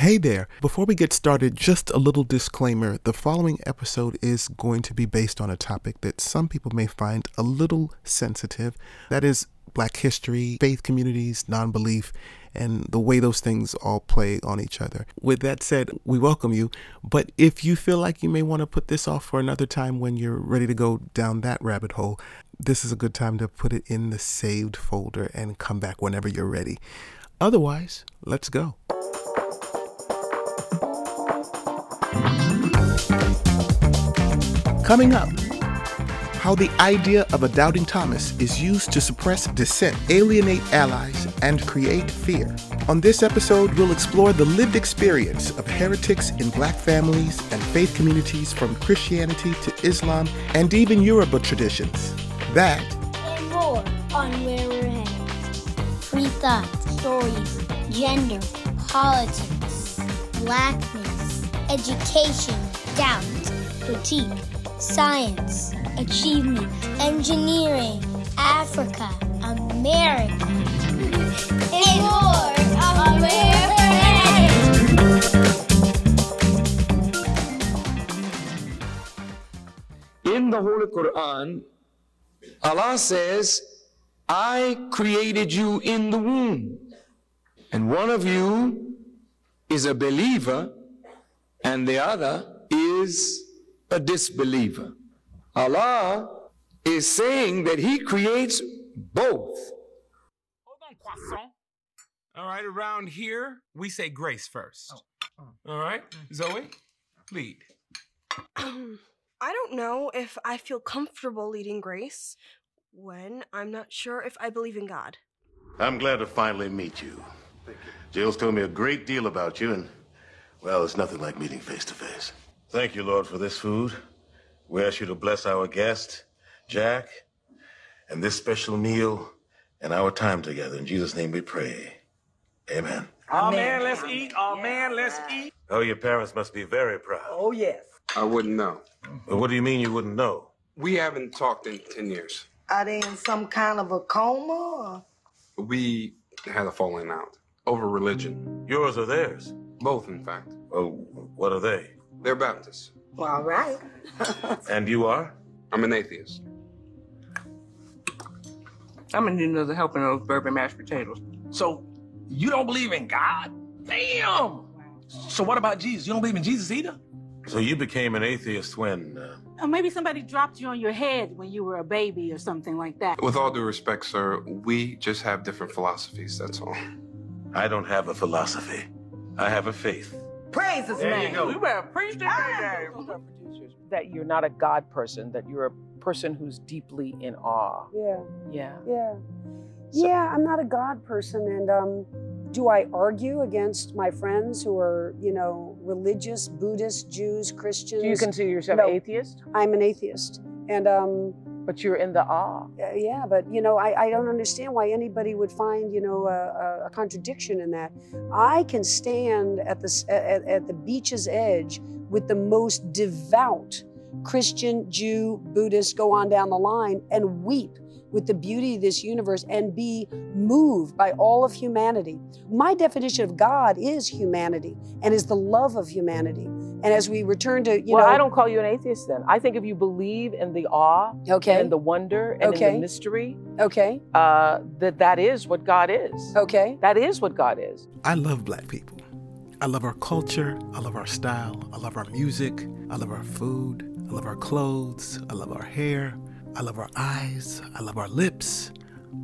Hey there. Before we get started, just a little disclaimer. The following episode is going to be based on a topic that some people may find a little sensitive. That is black history, faith communities, non belief, and the way those things all play on each other. With that said, we welcome you. But if you feel like you may want to put this off for another time when you're ready to go down that rabbit hole, this is a good time to put it in the saved folder and come back whenever you're ready. Otherwise, let's go. Coming up, how the idea of a doubting Thomas is used to suppress dissent, alienate allies, and create fear. On this episode, we'll explore the lived experience of heretics in black families and faith communities from Christianity to Islam and even Yoruba traditions. That and more on Where We're Headed. Free thoughts, stories, gender, politics, blackness, education, doubt, critique, science, achievement, engineering, Africa, America, and more In the Holy Quran, Allah says, I created you in the womb. And one of you is a believer and the other is a disbeliever. Allah is saying that He creates both. Hold on, croissant. All right, around here, we say grace first. Oh, oh. All right, Zoe, lead. I don't know if I feel comfortable leading Grace when I'm not sure if I believe in God. I'm glad to finally meet you. Jill's told me a great deal about you, and, well, it's nothing like meeting face to face. Thank you, Lord, for this food. We ask you to bless our guest, Jack, and this special meal and our time together. In Jesus' name we pray. Amen. Oh man, let's eat. Oh man, let's eat. Oh, your parents must be very proud. Oh, yes. I wouldn't know. Well, what do you mean you wouldn't know? We haven't talked in 10 years. Are they in some kind of a coma? We had a falling out over religion. Yours or theirs? Both, in fact. Oh, what are they? They're Baptists. Or? All right. And you are? I'm an atheist. I'm gonna need another helping of those bourbon mashed potatoes. So, you don't believe in God? Damn. So what about Jesus? You don't believe in Jesus either? So you became an atheist when? Uh, Or maybe somebody dropped you on your head when you were a baby or something like that. With all due respect, sir, we just have different philosophies, that's all. I don't have a philosophy. I have a faith. Praise his There you name. go. We better preach that game. that you're not a God person, that you're a person who's deeply in awe. Yeah, Yeah. yeah. yeah, I'm not a God person. And um, do I argue against my friends who are, you know, religious, Buddhist, Jews, Christians? Do you consider yourself No. atheist? I'm an atheist. And um, But you're in the awe. uh, yeah, but, you know, I, I don't understand why anybody would find, you know, a, a- contradiction in that. I can stand at the, at, at the beach's edge with the most devout Christian, Jew, Buddhist, go on down the line, and weep with the beauty of this universe and be moved by all of humanity. My definition of God is humanity and is the love of humanity. And as we return to, you well, know, I don't call you an atheist then. I think if you believe in the awe okay, and the wonder and in Okay. the mystery, okay, uh, that that is what God is. okay. That is what God is. I love black people. I love our culture. I love our style. I love our music. I love our food. I love our clothes. I love our hair. I love our eyes. I love our lips,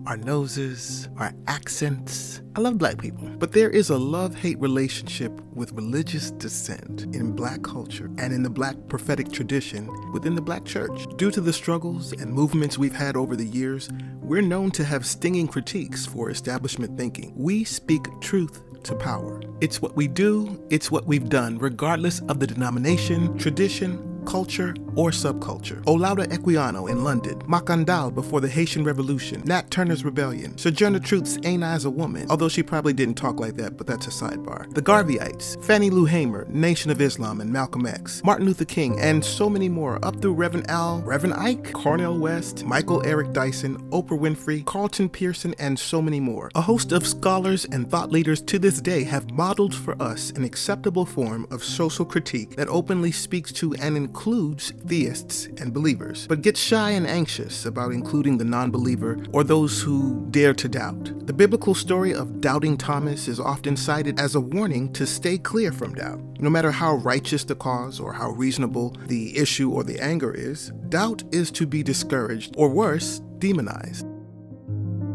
our noses, our accents. I love black people. But there is a love hate relationship with religious dissent in black culture and in the black prophetic tradition within the black church. Due to the struggles and movements we've had over the years, we're known to have stinging critiques for establishment thinking. We speak truth to power. It's what we do, it's what we've done, regardless of the denomination, tradition, culture or subculture. Olaudah Equiano in London, Macandal before the Haitian Revolution, Nat Turner's Rebellion, Sojourner Truth's Ain't I as a Woman, although she probably didn't talk like that, but that's a sidebar. The Garveyites, Fannie Lou Hamer, Nation of Islam, and Malcolm X, Martin Luther King, and so many more, up through Reverend Al, Reverend Ike, Cornel West, Michael Eric Dyson, Oprah Winfrey, Carlton Pearson, and so many more. A host of scholars and thought leaders to this day have modeled for us an acceptable form of social critique that openly speaks to and includes theists and believers, but gets shy and anxious about including the non believer or those who dare to doubt. The biblical story of doubting Thomas is often cited as a warning to stay clear from doubt. No matter how righteous the cause or how reasonable the issue or the anger is, doubt is to be discouraged, or worse, demonized.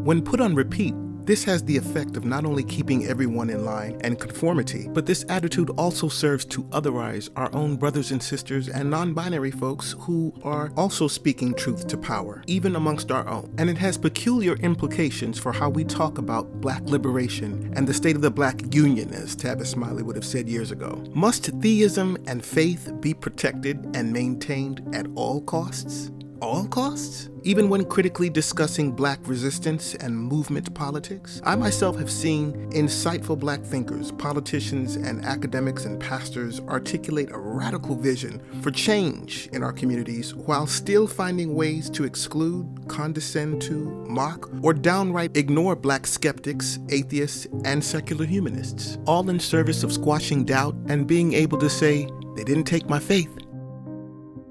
When put on repeat, this has the effect of not only keeping everyone in line and conformity, but this attitude also serves to otherize our own brothers and sisters and non binary folks who are also speaking truth to power, even amongst our own. And it has peculiar implications for how we talk about black liberation and the state of the black union, as Tavis Smiley would have said years ago. Must theism and faith be protected and maintained at all costs? All costs? Even when critically discussing black resistance and movement politics? I myself have seen insightful black thinkers, politicians, and academics and pastors articulate a radical vision for change in our communities while still finding ways to exclude, condescend to, mock, or downright ignore black skeptics, atheists, and secular humanists, all in service of squashing doubt and being able to say, they didn't take my faith.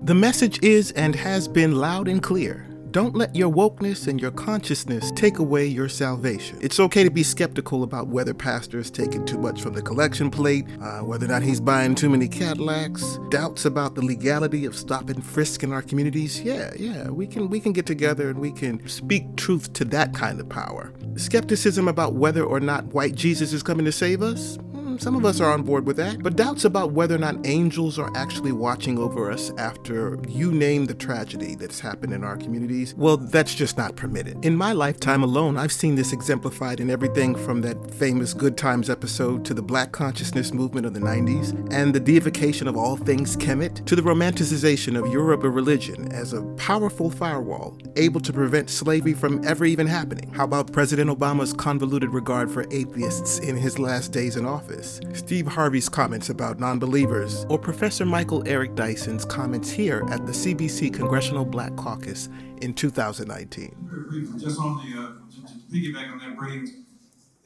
The message is and has been loud and clear. Don't let your wokeness and your consciousness take away your salvation. It's okay to be skeptical about whether pastor is taking too much from the collection plate, uh, whether or not he's buying too many Cadillacs, doubts about the legality of stop and frisk in our communities. Yeah, yeah, we can we can get together and we can speak truth to that kind of power. Skepticism about whether or not white Jesus is coming to save us. Some of us are on board with that, but doubts about whether or not angels are actually watching over us after you name the tragedy that's happened in our communities, well, that's just not permitted. In my lifetime alone, I've seen this exemplified in everything from that famous Good Times episode to the Black consciousness movement of the 90s and the deification of all things Kemet to the romanticization of Yoruba religion as a powerful firewall able to prevent slavery from ever even happening. How about President Obama's convoluted regard for atheists in his last days in office? Steve Harvey's comments about non believers, or Professor Michael Eric Dyson's comments here at the CBC Congressional Black Caucus in 2019. Just on the, uh, to, to piggyback on that, Brains,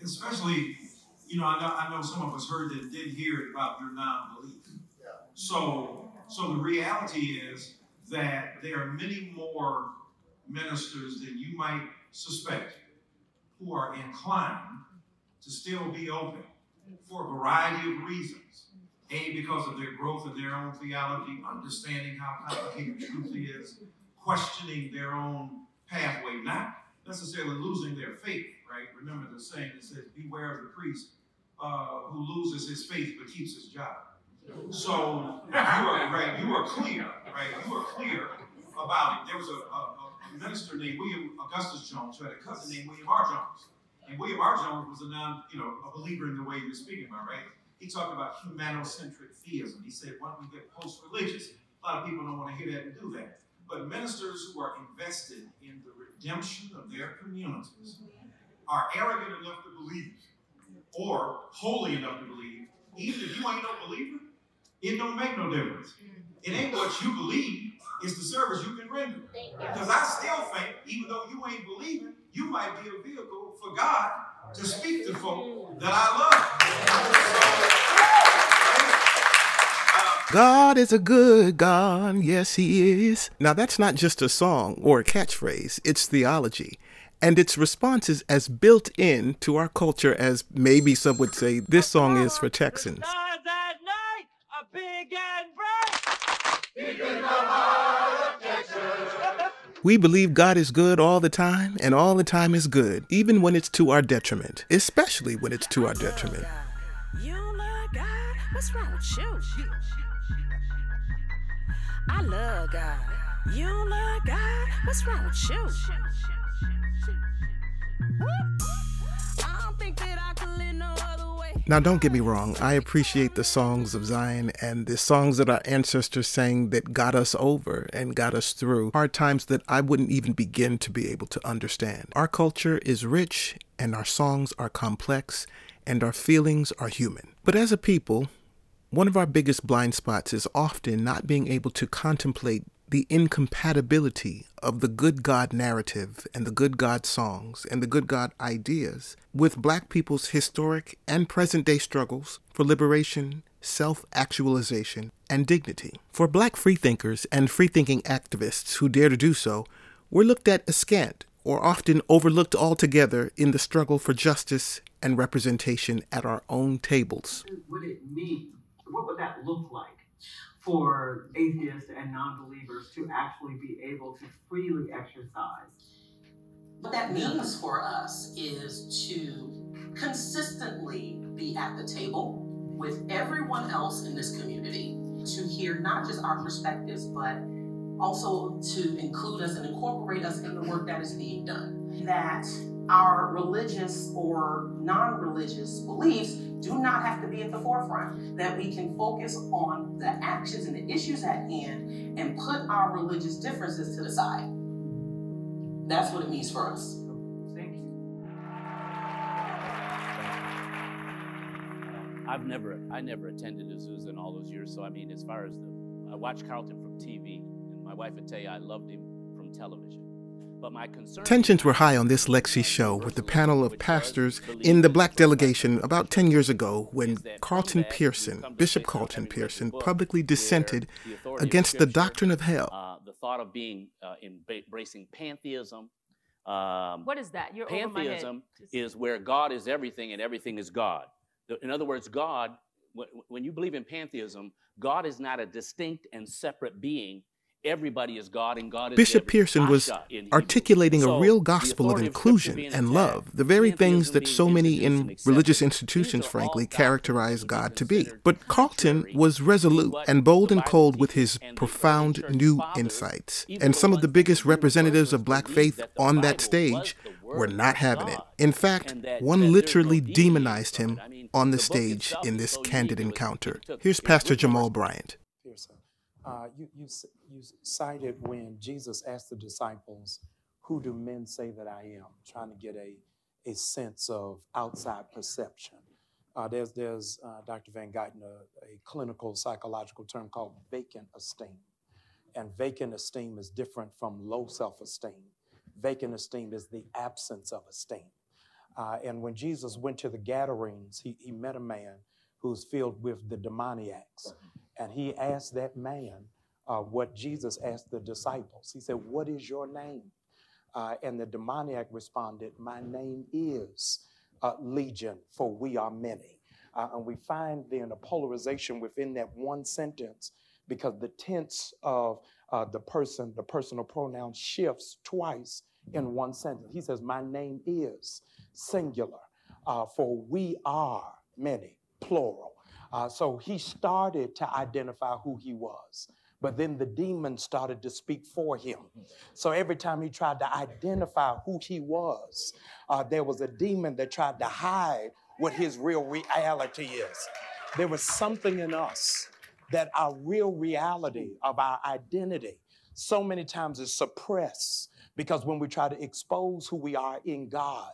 especially, you know, I know, I know some of us heard that, did hear about your non belief. So, so the reality is that there are many more ministers than you might suspect who are inclined to still be open for a variety of reasons. A, because of their growth in their own theology, understanding how complicated truth is, questioning their own pathway, not necessarily losing their faith, right? Remember the saying that says, Beware of the priest uh, who loses his faith but keeps his job. So you are right, you are clear, right? You are clear about it. There was a, a, a minister named William Augustus Jones who had a cousin named William R. Jones. And William R. Was a non, you know, a believer in the way you're speaking about, right? He talked about humanocentric theism. He said, why don't we get post-religious? A lot of people don't want to hear that and do that. But ministers who are invested in the redemption of their communities are arrogant enough to believe, or holy enough to believe, even if you ain't no believer, it don't make no difference. It ain't what you believe, it's the service you can render. Because I still think, even though you ain't believing, you might be a vehicle for God to speak to folk that I love. God is a good God, yes, He is. Now, that's not just a song or a catchphrase, it's theology. And its response is as built in to our culture as maybe some would say this song is for Texans. We believe God is good all the time, and all the time is good, even when it's to our detriment, especially when it's to our detriment. You love God? What's wrong with you? I love God. You love God? What's wrong with you? I Now, don't get me wrong, I appreciate the songs of Zion and the songs that our ancestors sang that got us over and got us through hard times that I wouldn't even begin to be able to understand. Our culture is rich and our songs are complex and our feelings are human. But as a people, one of our biggest blind spots is often not being able to contemplate the incompatibility of the good God narrative and the good God songs and the good God ideas with black people's historic and present day struggles for liberation, self actualization, and dignity. For black freethinkers and freethinking activists who dare to do so, we're looked at askant or often overlooked altogether in the struggle for justice and representation at our own tables. What would it mean? What would that look like? For atheists and non-believers to actually be able to freely exercise. What that means for us is to consistently be at the table with everyone else in this community to hear not just our perspectives, but also to include us and incorporate us in the work that is being done. That our religious or non religious beliefs do not have to be at the forefront, that we can focus on the actions and the issues at hand and put our religious differences to the side. That's what it means for us. Thank you. I've never, I never attended Azusa in all those years. So I mean, as far as the, I watched Carlton from TV, and my wife would tell you I loved him from television. Tensions were high on this Lexi show with the panel of pastors in the black delegation about 10 years ago when Carlton Pearson, Bishop Carlton Pearson, publicly dissented against the doctrine of hell. Uh, the thought of being uh, embracing pantheism. Um, what is that? You're pantheism is where God is everything and everything is God. In other words, God, when you believe in pantheism, God is not a distinct and separate being everybody is God and God is Bishop Pearson was articulating a real gospel of inclusion and love, the very things that so many in religious institutions, frankly, characterize God to be. But Carlton was resolute and bold and cold with his profound new insights. And some of the biggest representatives of black faith on that stage were not having it. In fact, one literally demonized him on the stage in this candid encounter. Here's Pastor Jamal Bryant. Uh, you, you, you cited when Jesus asked the disciples, Who do men say that I am? Trying to get a, a sense of outside perception. Uh, there's, there's uh, Dr. Van Guyton, a, a clinical psychological term called vacant esteem. And vacant esteem is different from low self esteem. Vacant esteem is the absence of esteem. Uh, and when Jesus went to the Gadarenes, he, he met a man who's filled with the demoniacs. And he asked that man uh, what Jesus asked the disciples. He said, What is your name? Uh, and the demoniac responded, My name is uh, Legion, for we are many. Uh, and we find then a polarization within that one sentence because the tense of uh, the person, the personal pronoun shifts twice in one sentence. He says, My name is singular, uh, for we are many, plural. So he started to identify who he was. But then the demon started to speak for him. So every time he tried to identify who he was, uh, there was a demon that tried to hide what his real reality is. There was something in us that our real reality of our identity so many times is suppressed because when we try to expose who we are in God,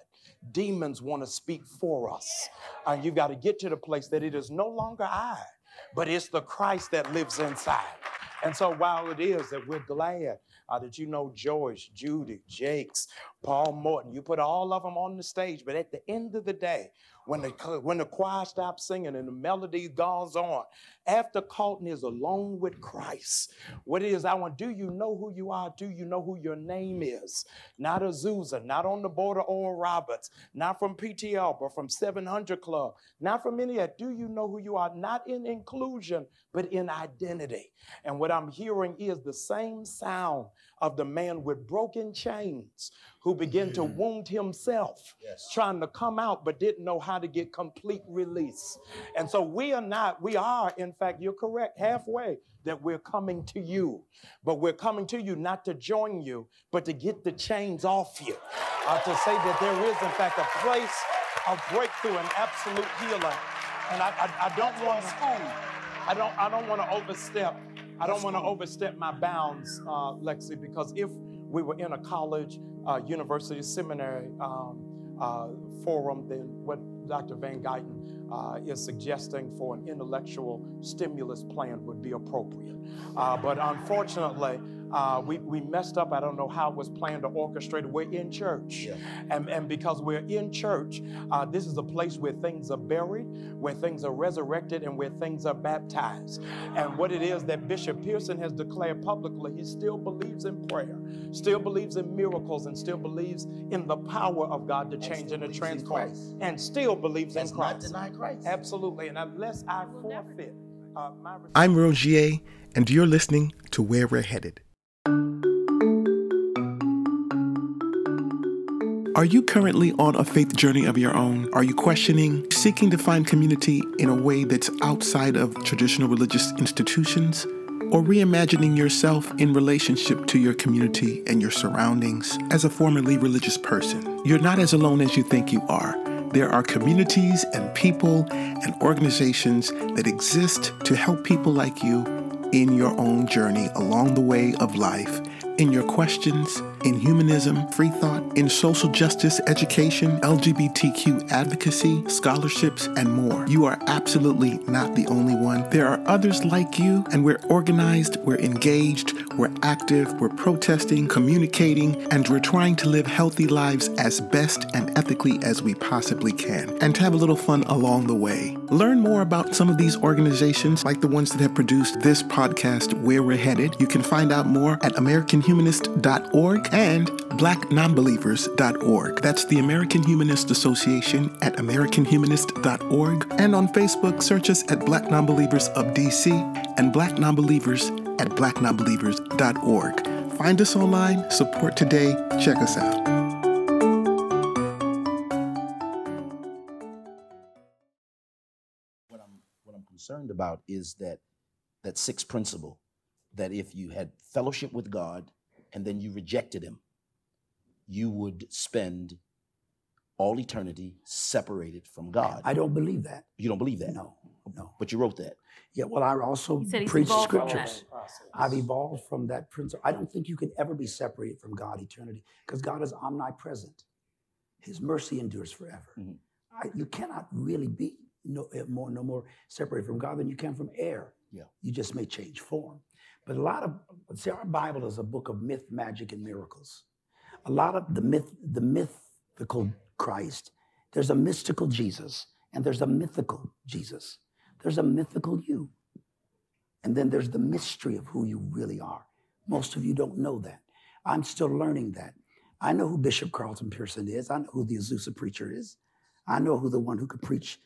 demons want to speak for us. And you've got to get to the place that it is no longer I, but it's the Christ that lives inside. And so while it is that we're glad uh, that you know Joyce, Judy, Jakes, Paul Morton, you put all of them on the stage, but at the end of the day, when the, when the choir stops singing and the melody goes on, after Carlton is alone with Christ, what it is, I want, do you know who you are? Do you know who your name is? Not Azusa, not on the border Oral Roberts, not from PTL, but from 700 Club, not from any of that. Do you know who you are? Not in inclusion, but in identity. And what I'm hearing is the same sound of the man with broken chains who began to wound himself yes. trying to come out but didn't know how to get complete release. And so we are not, we are, in fact, you're correct, halfway that we're coming to you. But we're coming to you not to join you, but to get the chains off you. Uh, to say that there is, in fact, a place of breakthrough and absolute healing and I, I, I don't want to. I don't. I don't want to overstep. I don't want to overstep my bounds, uh, Lexi, because if we were in a college, uh, university, seminary um, uh, forum, then what Dr. Van Guyton uh, is suggesting for an intellectual stimulus plan would be appropriate. Uh, but unfortunately, uh, we, we messed up. I don't know how it was planned or orchestrated. We're in church. Yeah. And, and because we're in church, uh, this is a place where things are buried, where things are resurrected, and where things are baptized. And what it is that Bishop Pearson has declared publicly, he still believes in prayer, still believes in miracles, and still believes in the power of God to change and to transform, and still believes in Does not Christ. deny Christ. Absolutely. And unless I forfeit uh, my I'm Rogier, and you're listening to Where We're Headed. Are you currently on a faith journey of your own? Are you questioning, seeking to find community in a way that's outside of traditional religious institutions? Or reimagining yourself in relationship to your community and your surroundings as a formerly religious person? You're not as alone as you think you are. There are communities and people and organizations that exist to help people like you in your own journey along the way of life, in your questions, in humanism, free thought, in social justice, education, LGBTQ advocacy, scholarships, and more. You are absolutely not the only one. There are others like you, and we're organized, we're engaged, we're active, we're protesting, communicating, and we're trying to live healthy lives as best and ethically as we possibly can, and to have a little fun along the way. Learn more about some of these organizations, like the ones that have produced this podcast, Where We're Headed. You can find out more at AmericanHumanist.org and BlackNonbelievers.org. That's the American Humanist Association at AmericanHumanist.org. And on Facebook, search us at Black Nonbelievers of DC and Black Nonbelievers at BlackNonbelievers.org. Find us online, support today, check us out. What I'm what I'm concerned about is that that sixth principle that if you had fellowship with God and then you rejected him, you would spend all eternity separated from God. I don't believe that. You don't believe that? No, no. But you wrote that. Yeah, well, I also He preach evolved scriptures. I've evolved from that principle. I don't think you can ever be separated from God eternity because God is omnipresent. His mercy endures forever. Mm-hmm. I, you cannot really be no eh, more, no more separated from God than you can from air. Yeah. You just may change form. But a lot of see, our Bible is a book of myth, magic, and miracles. A lot of the myth, the mythical Christ, there's a mystical Jesus, and there's a mythical Jesus. There's a mythical you. And then there's the mystery of who you really are. Most of you don't know that. I'm still learning that. I know who Bishop Carlton Pearson is. I know who the Azusa preacher is. I know who the one who could preach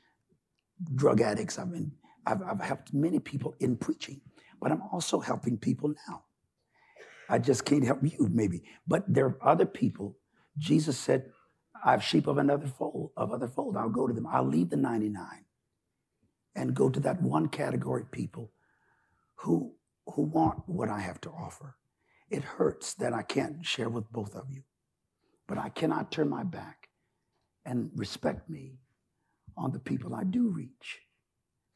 drug addicts. I mean, I've, I've helped many people in preaching, but I'm also helping people now. I just can't help you, maybe. But there are other people. Jesus said, I have sheep of another fold, of other fold. I'll go to them. I'll leave the 99 and go to that one category of people who who want what I have to offer. It hurts that I can't share with both of you, but I cannot turn my back and respect me on the people I do reach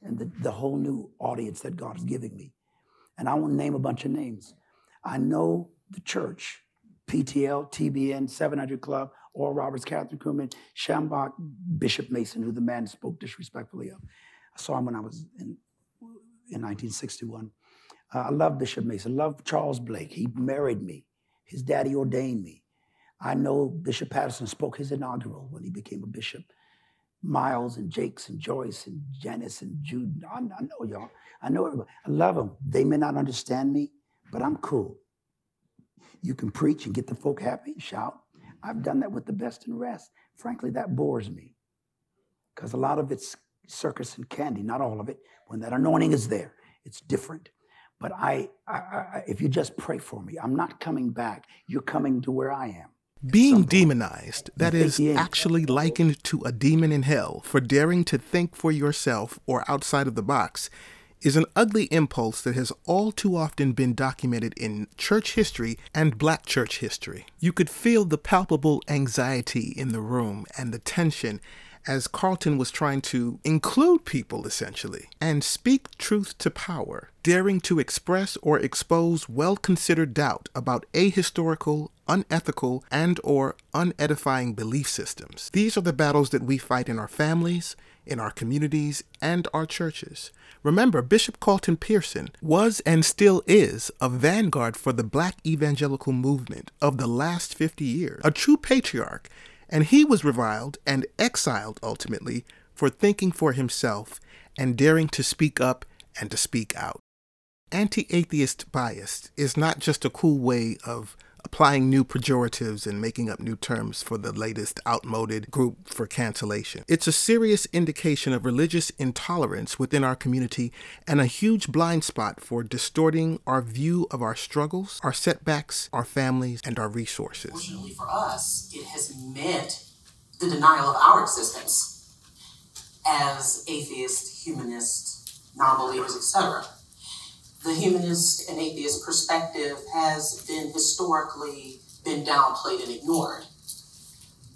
and the, the whole new audience that God is giving me. And I won't name a bunch of names. I know the church, PTL, TBN, 700 Club, Oral Roberts, Kathryn Kuhlman, Schambach, Bishop Mason, who the man spoke disrespectfully of. I saw him when I was in, in 1961. Uh, I love Bishop Mason. Love Charles Blake. He married me. His daddy ordained me. I know Bishop Patterson spoke his inaugural when he became a bishop. Miles and Jakes and Joyce and Janice and Jude. I, I know y'all. I know everybody. I love them. They may not understand me, but I'm cool. You can preach and get the folk happy and shout. I've done that with the best and rest. Frankly, that bores me because a lot of it's circus and candy, not all of it. When that anointing is there, it's different. But I, I, I if you just pray for me, I'm not coming back. You're coming to where I am. Being demonized, that is actually likened to a demon in hell for daring to think for yourself or outside of the box, is an ugly impulse that has all too often been documented in church history and black church history. You could feel the palpable anxiety in the room and the tension as Carlton was trying to include people essentially and speak truth to power, daring to express or expose well-considered doubt about ahistorical, unethical, and or unedifying belief systems. These are the battles that we fight in our families, in our communities, and our churches. Remember, Bishop Carlton Pearson was and still is a vanguard for the black evangelical movement of the last 50 years, a true patriarch, and he was reviled and exiled ultimately for thinking for himself and daring to speak up and to speak out. Anti atheist bias is not just a cool way of applying new pejoratives and making up new terms for the latest outmoded group for cancellation. It's a serious indication of religious intolerance within our community and a huge blind spot for distorting our view of our struggles, our setbacks, our families, and our resources. Fortunately for us, it has meant the denial of our existence as atheists, humanists, non believers, etc the humanist and atheist perspective has been historically been downplayed and ignored.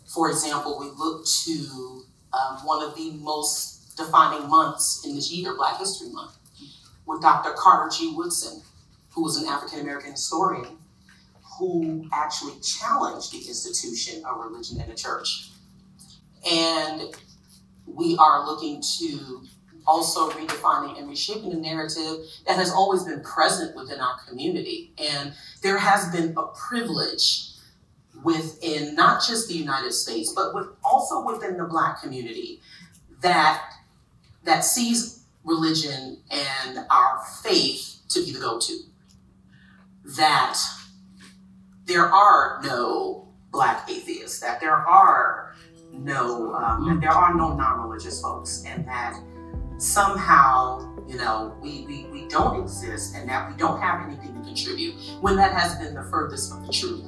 For example, we look to um, one of the most defining months in this year, Black History Month, with Dr. Carter G. Woodson, who was an African American historian who actually challenged the institution of religion and the church. And we are looking to also redefining and reshaping the narrative that has always been present within our community. And there has been a privilege within not just the United States, but with also within the Black community that that sees religion and our faith to be the go-to. That there are no Black atheists, that there are no um, that there are no non-religious folks, and that somehow, you know, we, we, we don't exist and that we don't have anything to contribute when that has been the furthest from the truth.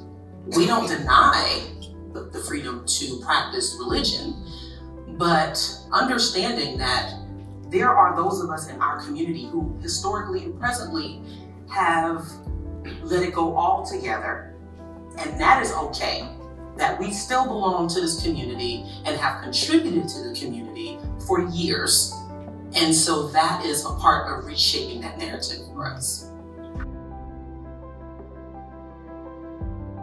We don't deny the, the freedom to practice religion, but understanding that there are those of us in our community who historically and presently have let it go all together, and that is okay. That we still belong to this community and have contributed to the community for years and so that is a part of reshaping that narrative for us.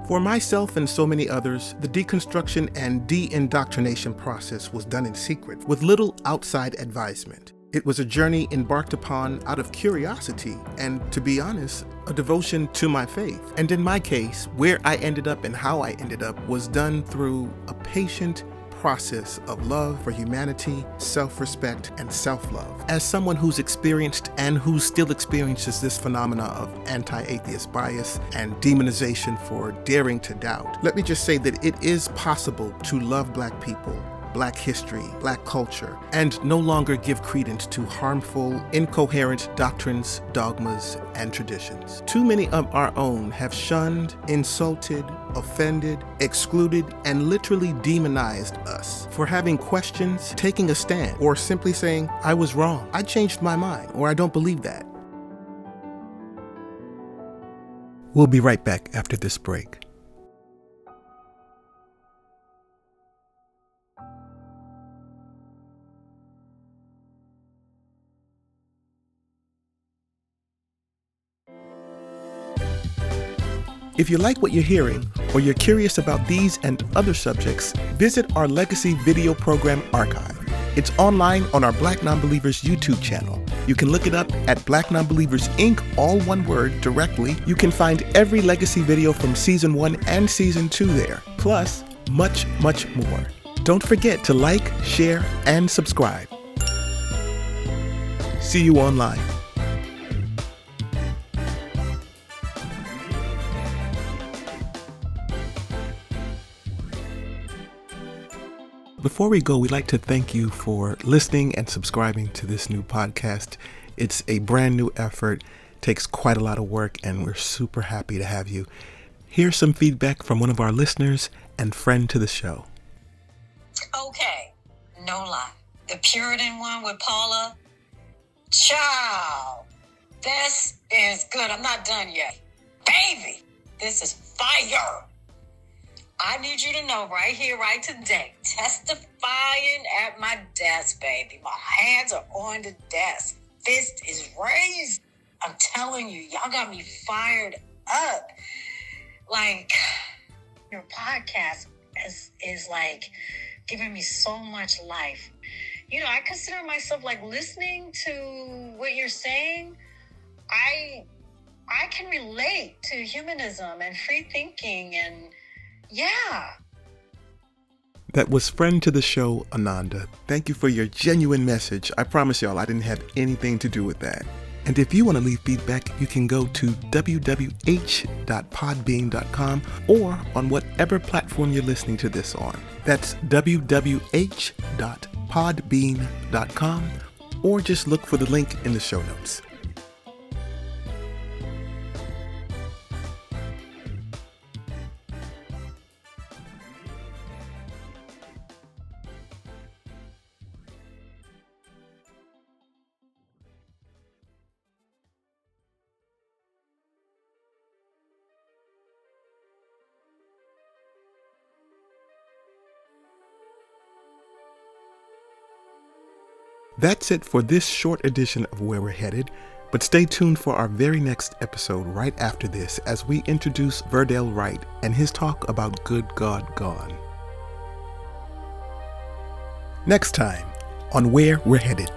For myself and so many others, the deconstruction and de indoctrination process was done in secret, with little outside advisement. It was a journey embarked upon out of curiosity and, to be honest, a devotion to my faith. And in my case, where I ended up and how I ended up was done through a patient process of love for humanity, self respect, and self love. As someone who's experienced and who still experiences this phenomena of anti atheist bias and demonization for daring to doubt, let me just say that it is possible to love Black people black history, black culture, and no longer give credence to harmful, incoherent doctrines, dogmas, and traditions. Too many of our own have shunned, insulted, offended, excluded, and literally demonized us for having questions, taking a stand, or simply saying, I was wrong, I changed my mind, or I don't believe that. We'll be right back after this break. If you like what you're hearing, or you're curious about these and other subjects, visit our Legacy Video Program Archive. It's online on our Black Nonbelievers YouTube channel. You can look it up at Black Nonbelievers Inc., all one word, directly. You can find every Legacy video from Season 1 and Season 2 there, plus much, much more. Don't forget to like, share, and subscribe. See you online. Before we go, we'd like to thank you for listening and subscribing to this new podcast. It's a brand new effort, takes quite a lot of work, and we're super happy to have you. Here's some feedback from one of our listeners and friend to the show. Okay, no lie. The Puritan one with Paula, child, this is good. I'm not done yet. Baby, this is fire. I need you to know right here, right today, testifying at my desk, baby. My hands are on the desk. Fist is raised. I'm telling you, y'all got me fired up. Like, your podcast is, is like giving me so much life. You know, I consider myself like listening to what you're saying. I I can relate to humanism and free thinking and yeah. That was friend to the show, Ananda. Thank you for your genuine message. I promise y'all I didn't have anything to do with that. And if you want to leave feedback, you can go to wwh.podbean.com or on whatever platform you're listening to this on. That's wwh.podbean.com or just look for the link in the show notes. That's it for this short edition of Where We're Headed, but stay tuned for our very next episode right after this as we introduce Verdell Wright and his talk about Good God Gone. Next time on Where We're Headed.